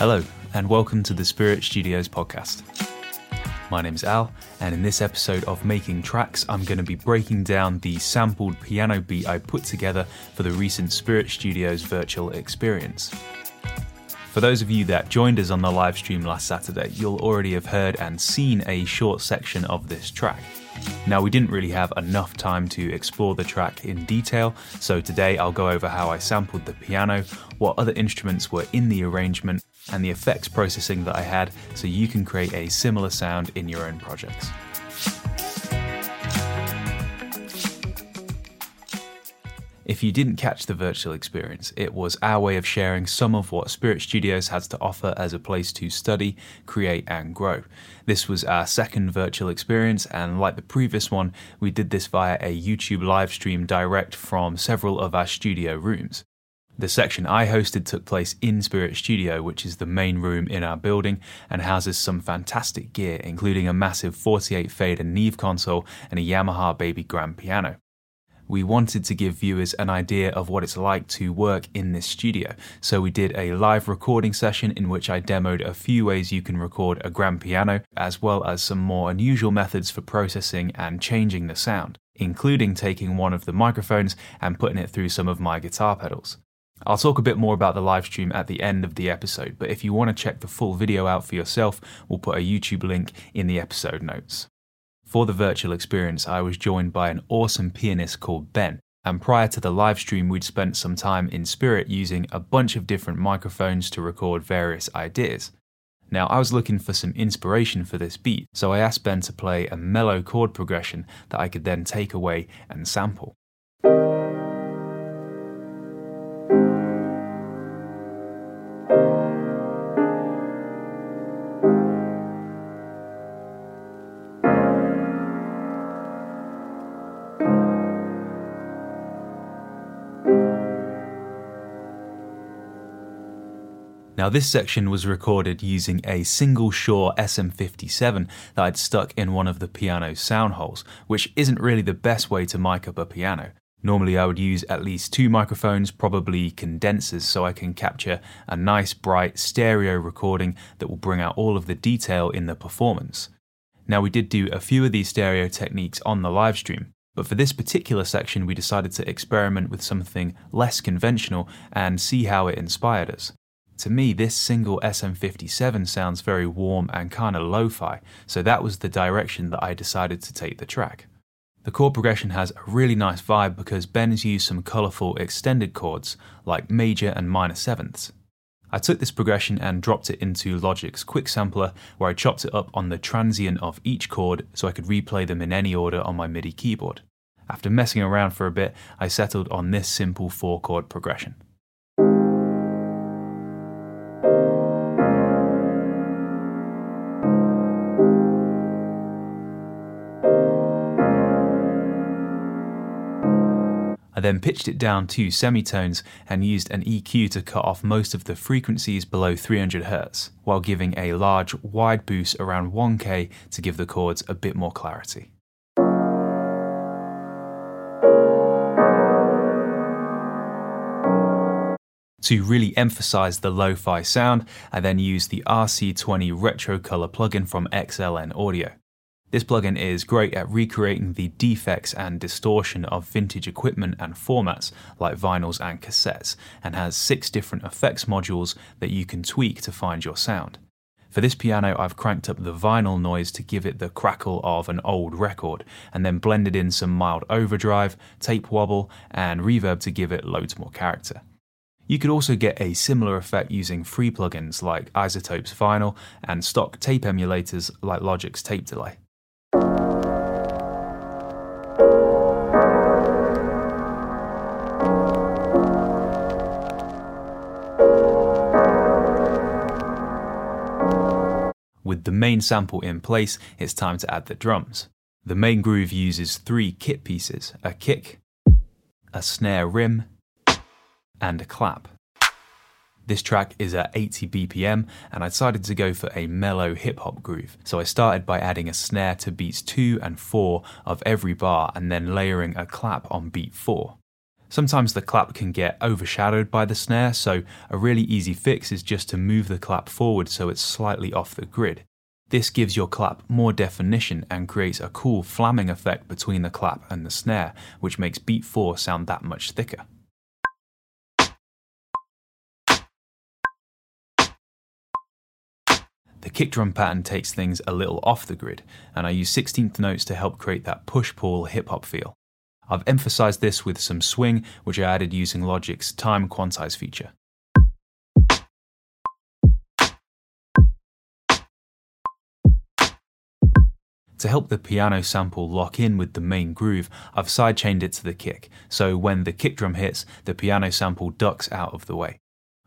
Hello, and welcome to the Spirit Studios podcast. My name is Al, and in this episode of Making Tracks, I'm going to be breaking down the sampled piano beat I put together for the recent Spirit Studios virtual experience. For those of you that joined us on the live stream last Saturday, you'll already have heard and seen a short section of this track. Now, we didn't really have enough time to explore the track in detail, so today I'll go over how I sampled the piano, what other instruments were in the arrangement, and the effects processing that I had so you can create a similar sound in your own projects. If you didn't catch the virtual experience, it was our way of sharing some of what Spirit Studios has to offer as a place to study, create, and grow. This was our second virtual experience, and like the previous one, we did this via a YouTube live stream direct from several of our studio rooms. The section I hosted took place in Spirit Studio, which is the main room in our building and houses some fantastic gear, including a massive 48 fader Neve console and a Yamaha Baby Grand piano we wanted to give viewers an idea of what it's like to work in this studio. So we did a live recording session in which I demoed a few ways you can record a grand piano, as well as some more unusual methods for processing and changing the sound, including taking one of the microphones and putting it through some of my guitar pedals. I'll talk a bit more about the live stream at the end of the episode, but if you want to check the full video out for yourself, we'll put a YouTube link in the episode notes. For the virtual experience, I was joined by an awesome pianist called Ben. And prior to the live stream, we'd spent some time in spirit using a bunch of different microphones to record various ideas. Now, I was looking for some inspiration for this beat, so I asked Ben to play a mellow chord progression that I could then take away and sample. Now, this section was recorded using a single Shure SM57 that I'd stuck in one of the piano's sound holes, which isn't really the best way to mic up a piano. Normally, I would use at least two microphones, probably condensers, so I can capture a nice, bright stereo recording that will bring out all of the detail in the performance. Now, we did do a few of these stereo techniques on the live stream, but for this particular section, we decided to experiment with something less conventional and see how it inspired us. To me, this single SM57 sounds very warm and kind of lo fi, so that was the direction that I decided to take the track. The chord progression has a really nice vibe because Ben's used some colourful extended chords like major and minor sevenths. I took this progression and dropped it into Logic's Quick Sampler, where I chopped it up on the transient of each chord so I could replay them in any order on my MIDI keyboard. After messing around for a bit, I settled on this simple four chord progression. I then pitched it down two semitones and used an EQ to cut off most of the frequencies below 300 Hz, while giving a large wide boost around 1K to give the chords a bit more clarity. To really emphasize the lo fi sound, I then used the RC20 Retro Color plugin from XLN Audio. This plugin is great at recreating the defects and distortion of vintage equipment and formats like vinyls and cassettes, and has six different effects modules that you can tweak to find your sound. For this piano, I've cranked up the vinyl noise to give it the crackle of an old record, and then blended in some mild overdrive, tape wobble, and reverb to give it loads more character. You could also get a similar effect using free plugins like iZotope's Vinyl and stock tape emulators like Logic's Tape Delay. With the main sample in place, it's time to add the drums. The main groove uses three kit pieces a kick, a snare rim, and a clap. This track is at 80 BPM, and I decided to go for a mellow hip hop groove. So I started by adding a snare to beats 2 and 4 of every bar, and then layering a clap on beat 4. Sometimes the clap can get overshadowed by the snare, so a really easy fix is just to move the clap forward so it's slightly off the grid. This gives your clap more definition and creates a cool flamming effect between the clap and the snare, which makes beat 4 sound that much thicker. The kick drum pattern takes things a little off the grid, and I use 16th notes to help create that push pull hip hop feel. I've emphasized this with some swing, which I added using Logic's time quantize feature. To help the piano sample lock in with the main groove, I've sidechained it to the kick, so when the kick drum hits, the piano sample ducks out of the way.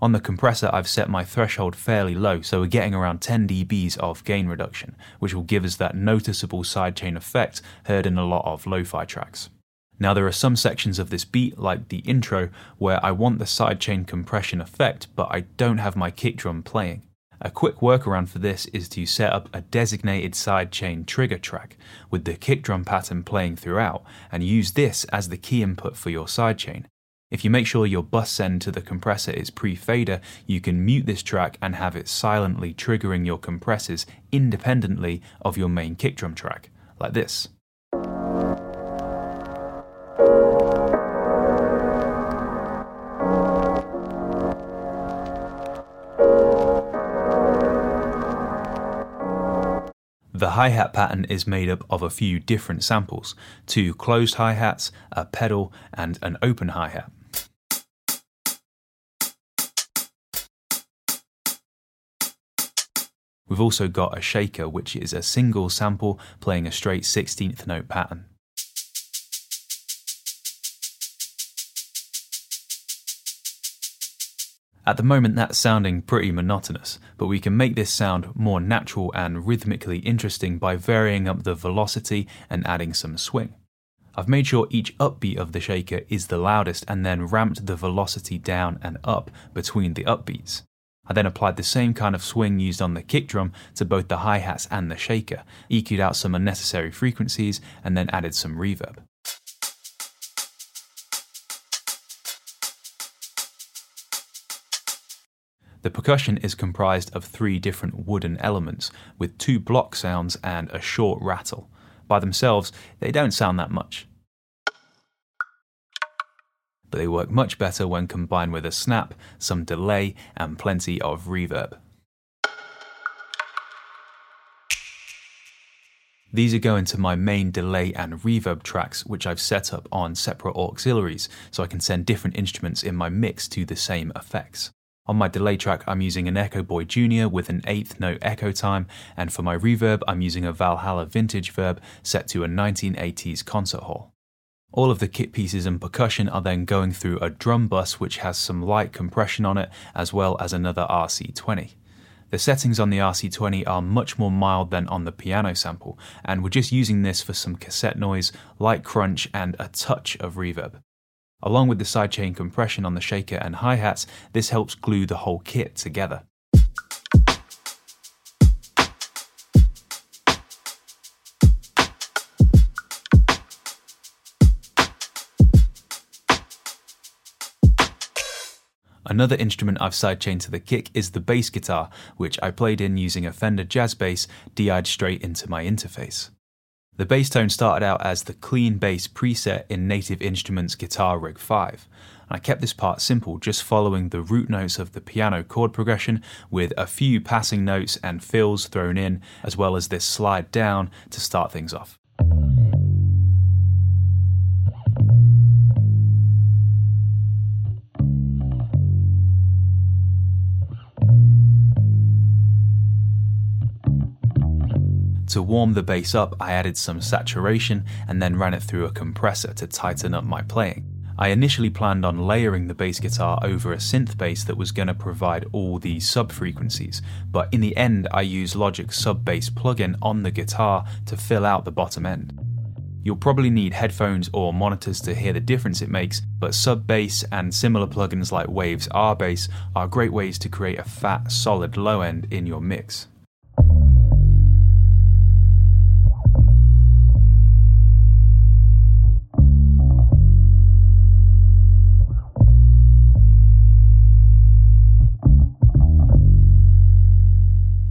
On the compressor, I've set my threshold fairly low, so we're getting around 10 dBs of gain reduction, which will give us that noticeable sidechain effect heard in a lot of lo fi tracks. Now, there are some sections of this beat, like the intro, where I want the sidechain compression effect, but I don't have my kick drum playing. A quick workaround for this is to set up a designated sidechain trigger track with the kick drum pattern playing throughout and use this as the key input for your sidechain. If you make sure your bus send to the compressor is pre-fader, you can mute this track and have it silently triggering your compressors independently of your main kick drum track, like this. The hi hat pattern is made up of a few different samples two closed hi hats, a pedal, and an open hi hat. We've also got a shaker, which is a single sample playing a straight 16th note pattern. At the moment, that's sounding pretty monotonous, but we can make this sound more natural and rhythmically interesting by varying up the velocity and adding some swing. I've made sure each upbeat of the shaker is the loudest and then ramped the velocity down and up between the upbeats. I then applied the same kind of swing used on the kick drum to both the hi hats and the shaker, EQ'd out some unnecessary frequencies, and then added some reverb. The percussion is comprised of three different wooden elements, with two block sounds and a short rattle. By themselves, they don't sound that much. But they work much better when combined with a snap, some delay, and plenty of reverb. These are going to my main delay and reverb tracks, which I've set up on separate auxiliaries so I can send different instruments in my mix to the same effects. On my delay track, I'm using an Echo Boy Junior with an eighth note echo time, and for my reverb, I'm using a Valhalla Vintage Verb set to a 1980s concert hall. All of the kit pieces and percussion are then going through a drum bus which has some light compression on it, as well as another RC20. The settings on the RC20 are much more mild than on the piano sample, and we're just using this for some cassette noise, light crunch, and a touch of reverb. Along with the sidechain compression on the shaker and hi-hats, this helps glue the whole kit together. Another instrument I've sidechained to the kick is the bass guitar, which I played in using a Fender Jazz Bass DI'd straight into my interface. The bass tone started out as the clean bass preset in Native Instruments Guitar Rig 5. and I kept this part simple, just following the root notes of the piano chord progression with a few passing notes and fills thrown in, as well as this slide down to start things off. To warm the bass up, I added some saturation and then ran it through a compressor to tighten up my playing. I initially planned on layering the bass guitar over a synth bass that was going to provide all these sub frequencies, but in the end, I used Logic's sub bass plugin on the guitar to fill out the bottom end. You'll probably need headphones or monitors to hear the difference it makes, but sub bass and similar plugins like Waves R Bass are great ways to create a fat, solid low end in your mix.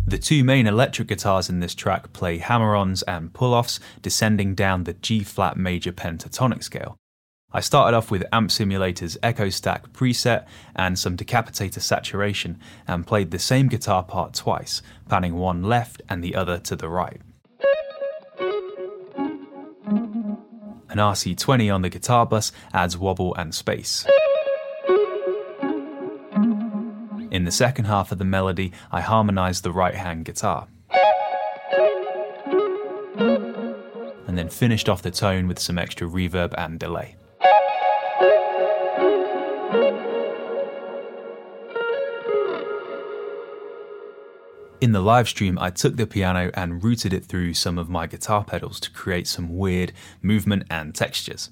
The two main electric guitars in this track play hammer ons and pull offs, descending down the G flat major pentatonic scale. I started off with Amp Simulator's Echo Stack preset and some Decapitator saturation, and played the same guitar part twice, panning one left and the other to the right. An RC20 on the guitar bus adds wobble and space. In the second half of the melody, I harmonise the right hand guitar. And then finished off the tone with some extra reverb and delay. In the live stream, I took the piano and routed it through some of my guitar pedals to create some weird movement and textures.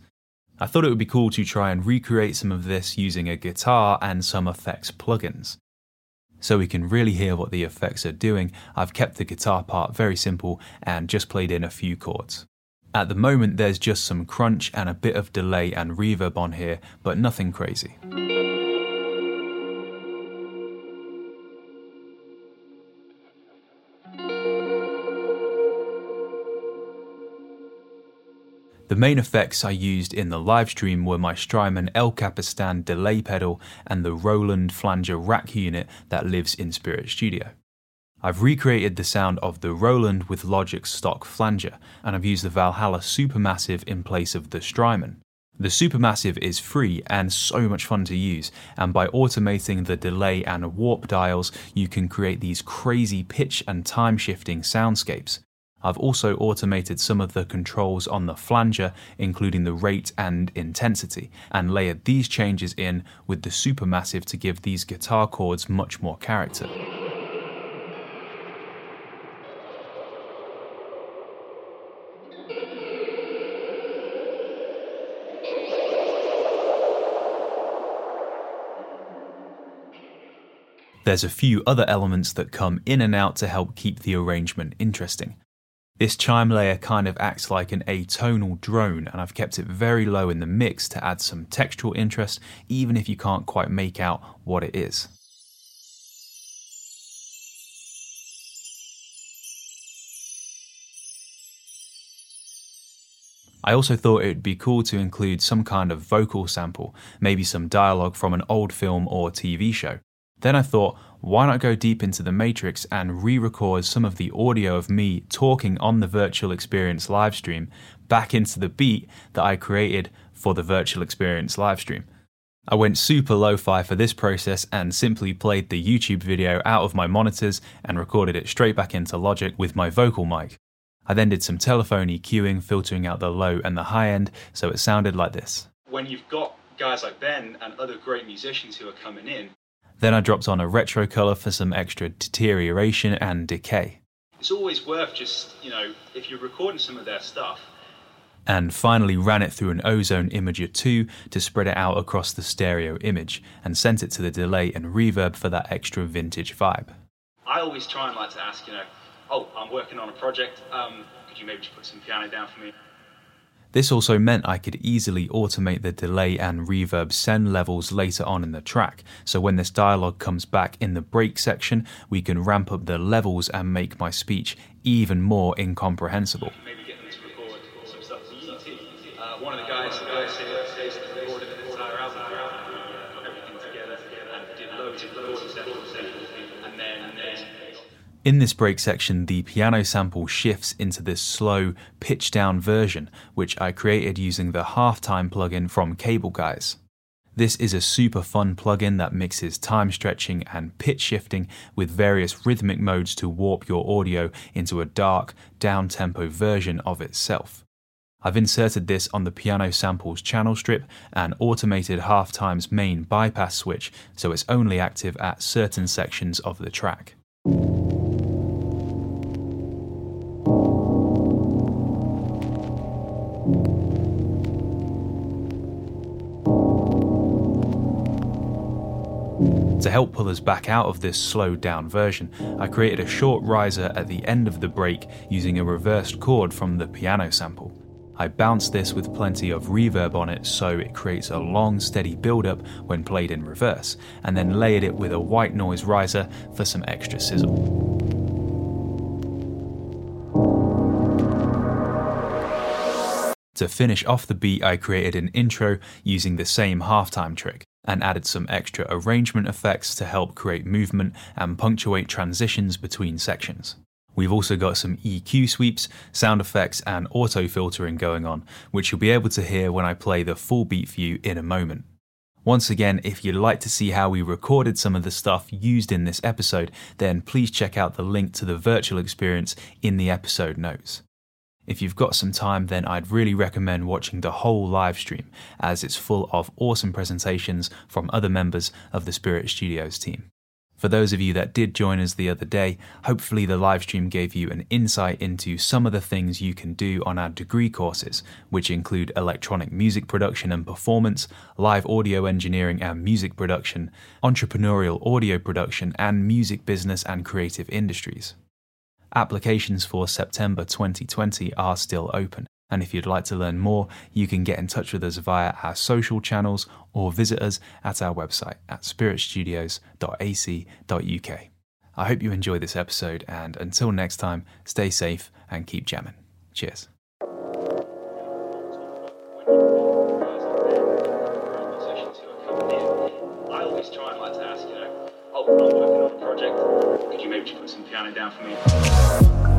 I thought it would be cool to try and recreate some of this using a guitar and some effects plugins so we can really hear what the effects are doing, I've kept the guitar part very simple and just played in a few chords. At the moment, there's just some crunch and a bit of delay and reverb on here, but nothing crazy. The main effects I used in the livestream were my Strymon El Capistan delay pedal and the Roland flanger rack unit that lives in Spirit Studio. I've recreated the sound of the Roland with Logic's stock flanger, and I've used the Valhalla Supermassive in place of the Strymon. The Supermassive is free and so much fun to use, and by automating the delay and warp dials, you can create these crazy pitch and time shifting soundscapes. I've also automated some of the controls on the flanger, including the rate and intensity, and layered these changes in with the Supermassive to give these guitar chords much more character. There's a few other elements that come in and out to help keep the arrangement interesting. This chime layer kind of acts like an atonal drone, and I've kept it very low in the mix to add some textual interest, even if you can't quite make out what it is. I also thought it would be cool to include some kind of vocal sample, maybe some dialogue from an old film or TV show. Then I thought, why not go deep into the matrix and re record some of the audio of me talking on the virtual experience livestream back into the beat that I created for the virtual experience livestream? I went super lo fi for this process and simply played the YouTube video out of my monitors and recorded it straight back into Logic with my vocal mic. I then did some telephone EQing, filtering out the low and the high end, so it sounded like this. When you've got guys like Ben and other great musicians who are coming in, then I dropped on a retro colour for some extra deterioration and decay. It's always worth just, you know, if you're recording some of their stuff. And finally ran it through an Ozone Imager 2 to spread it out across the stereo image and sent it to the delay and reverb for that extra vintage vibe. I always try and like to ask, you know, oh, I'm working on a project, um, could you maybe just put some piano down for me? This also meant I could easily automate the delay and reverb send levels later on in the track, so when this dialogue comes back in the break section, we can ramp up the levels and make my speech even more incomprehensible. In this break section, the piano sample shifts into this slow, pitch down version, which I created using the halftime plugin from Cable Guys. This is a super fun plugin that mixes time stretching and pitch shifting with various rhythmic modes to warp your audio into a dark, down tempo version of itself. I've inserted this on the piano samples channel strip and automated halftime's main bypass switch so it's only active at certain sections of the track. To help pull us back out of this slowed down version, I created a short riser at the end of the break using a reversed chord from the piano sample. I bounce this with plenty of reverb on it so it creates a long steady build up when played in reverse, and then layered it with a white noise riser for some extra sizzle. To finish off the beat, I created an intro using the same halftime trick and added some extra arrangement effects to help create movement and punctuate transitions between sections. We've also got some EQ sweeps, sound effects, and auto filtering going on, which you'll be able to hear when I play the full beat for you in a moment. Once again, if you'd like to see how we recorded some of the stuff used in this episode, then please check out the link to the virtual experience in the episode notes. If you've got some time, then I'd really recommend watching the whole live stream, as it's full of awesome presentations from other members of the Spirit Studios team. For those of you that did join us the other day, hopefully the live stream gave you an insight into some of the things you can do on our degree courses, which include electronic music production and performance, live audio engineering and music production, entrepreneurial audio production, and music business and creative industries. Applications for September 2020 are still open. And if you'd like to learn more, you can get in touch with us via our social channels or visit us at our website at spiritstudios.ac.uk. I hope you enjoy this episode, and until next time, stay safe and keep jamming. Cheers. Some piano down for me?